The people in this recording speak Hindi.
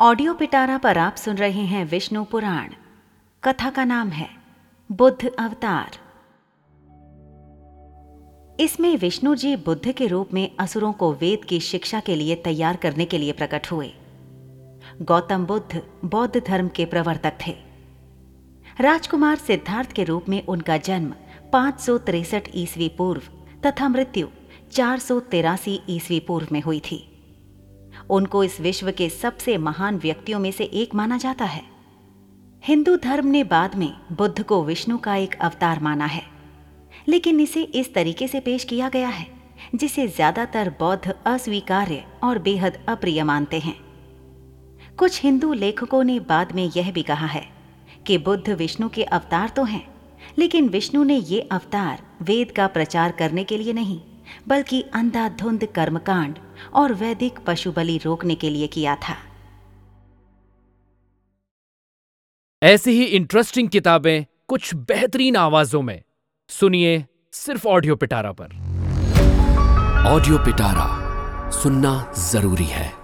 ऑडियो पिटारा पर आप सुन रहे हैं विष्णु पुराण। कथा का नाम है, बुद्ध अवतार। इसमें विष्णु जी बुद्ध के रूप में असुरों को वेद की शिक्षा के लिए तैयार करने के लिए प्रकट हुए। गौतम बुद्ध बौद्ध धर्म के प्रवर्तक थे। राजकुमार सिद्धार्थ के रूप में उनका जन्म पाँच ईस्वी पूर्व तथा मृत्यु चार ईस्वी पूर्व में हुई थी। उनको इस विश्व के सबसे महान व्यक्तियों में से एक माना जाता है। हिंदू धर्म ने बाद में बुद्ध को विष्णु का एक अवतार माना है, लेकिन इसे इस तरीके से पेश किया गया है, जिसे ज़्यादातर बौद्ध अस्वीकार्य और बेहद अप्रिय मानते हैं। कुछ हिंदू लेखकों ने बाद में यह भी कहा है कि बुद्ध विष्णु के अवतार तो हैं, लेकिन विष्णु ने ये अवतार वेद का प्रचार करने के लिए नहीं बल्कि अंधाधुंध कर्मकांड और वैदिक पशु बलि रोकने के लिए किया था। ऐसी ही इंटरेस्टिंग किताबें कुछ बेहतरीन आवाजों में। सुनिए सिर्फ़ ऑडियो पिटारा पर। ऑडियो पिटारा सुनना ज़रूरी है।